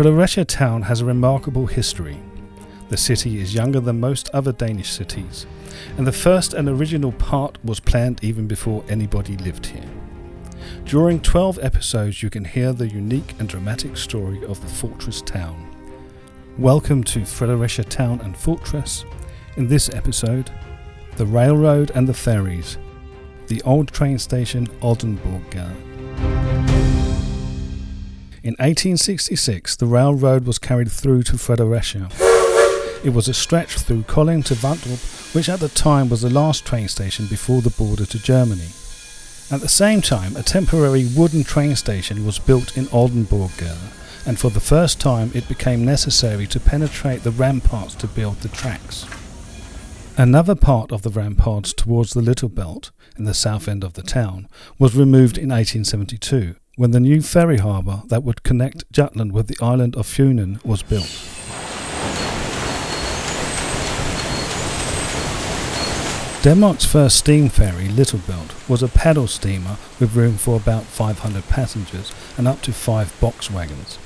Fredericia town has a remarkable history. The city is younger than most other Danish cities, and the first and original part was planned even before anybody lived here. During 12 episodes, you can hear the unique and dramatic story of the fortress town. Welcome to Fredericia Town and Fortress. In this episode, the railroad and the ferries, the old train station Oldenborggade. In 1866, the railroad was carried through to Fredericia. It was a stretch through Kolding to Vamdrup, which at the time was the last train station before the border to Germany. At the same time, a temporary wooden train station was built in Oldenborggade, and for the first time it became necessary to penetrate the ramparts to build the tracks. Another part of the ramparts towards the Little Belt, in the south end of the town, was removed in 1872, when the new ferry harbour that would connect Jutland with the island of Funen was built. Denmark's first steam ferry, Littlebelt, was a paddle steamer with room for about 500 passengers and up to five box wagons.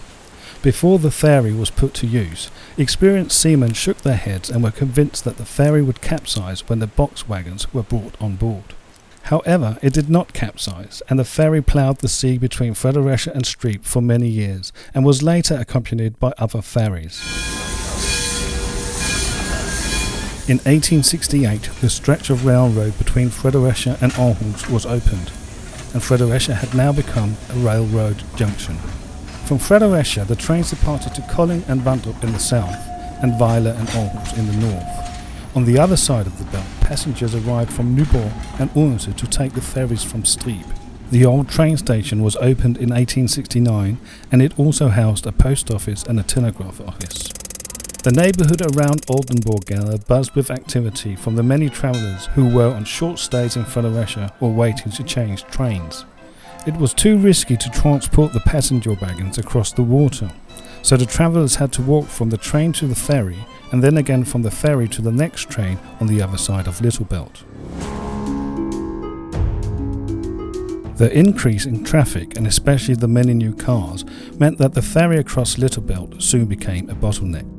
Before the ferry was put to use, experienced seamen shook their heads and were convinced that the ferry would capsize when the box wagons were brought on board. However, it did not capsize, and the ferry ploughed the sea between Fredericia and Strib for many years, and was later accompanied by other ferries. In 1868, the stretch of railroad between Fredericia and Aarhus was opened, and Fredericia had now become a railroad junction. From Fredericia, the trains departed to Kolding and Vamdrup in the south, and Vejle and Aarhus in the north. On the other side of the belt, passengers arrived from Nyborg and Odense to take the ferries from Strib. The old train station was opened in 1869, and it also housed a post office and a telegraph office. The neighbourhood around Oldenborggade buzzed with activity from the many travellers who were on short stays in Fredericia or waiting to change trains. It was too risky to transport the passenger wagons across the water, so the travellers had to walk from the train to the ferry and then again from the ferry to the next train on the other side of Littlebelt. The increase in traffic, and especially the many new cars, meant that the ferry across Littlebelt soon became a bottleneck.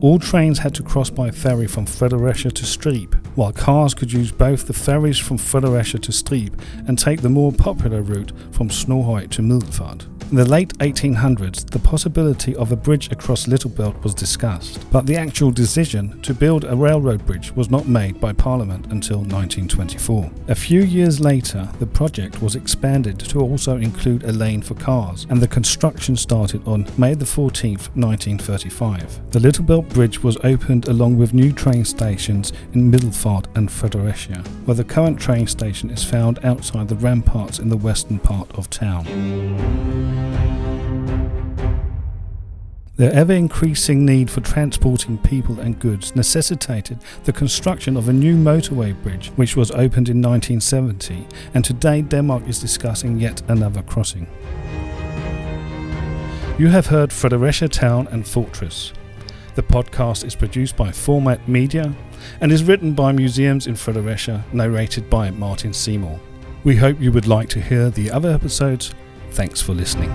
All trains had to cross by ferry from Fredericia to Strib, while cars could use both the ferries from Fredericia to Strib and take the more popular route from Snoghøj to Middelfart. In the late 1800s, the possibility of a bridge across Littlebelt was discussed, but the actual decision to build a railroad bridge was not made by Parliament until 1924. A few years later, the project was expanded to also include a lane for cars, and the construction started on May 14, 1935. The Littlebelt Bridge was opened along with new train stations in Middelfart and Fredericia, where the current train station is found outside the ramparts in the western part of town. The ever increasing need for transporting people and goods necessitated the construction of a new motorway bridge, which was opened in 1970, and today Denmark is discussing yet another crossing. You have heard Fredericia Town and Fortress. The podcast is produced by Format Media and is written by Museums in Fredericia, narrated by Martin Seymour. We hope you would like to hear the other episodes. Thanks for listening.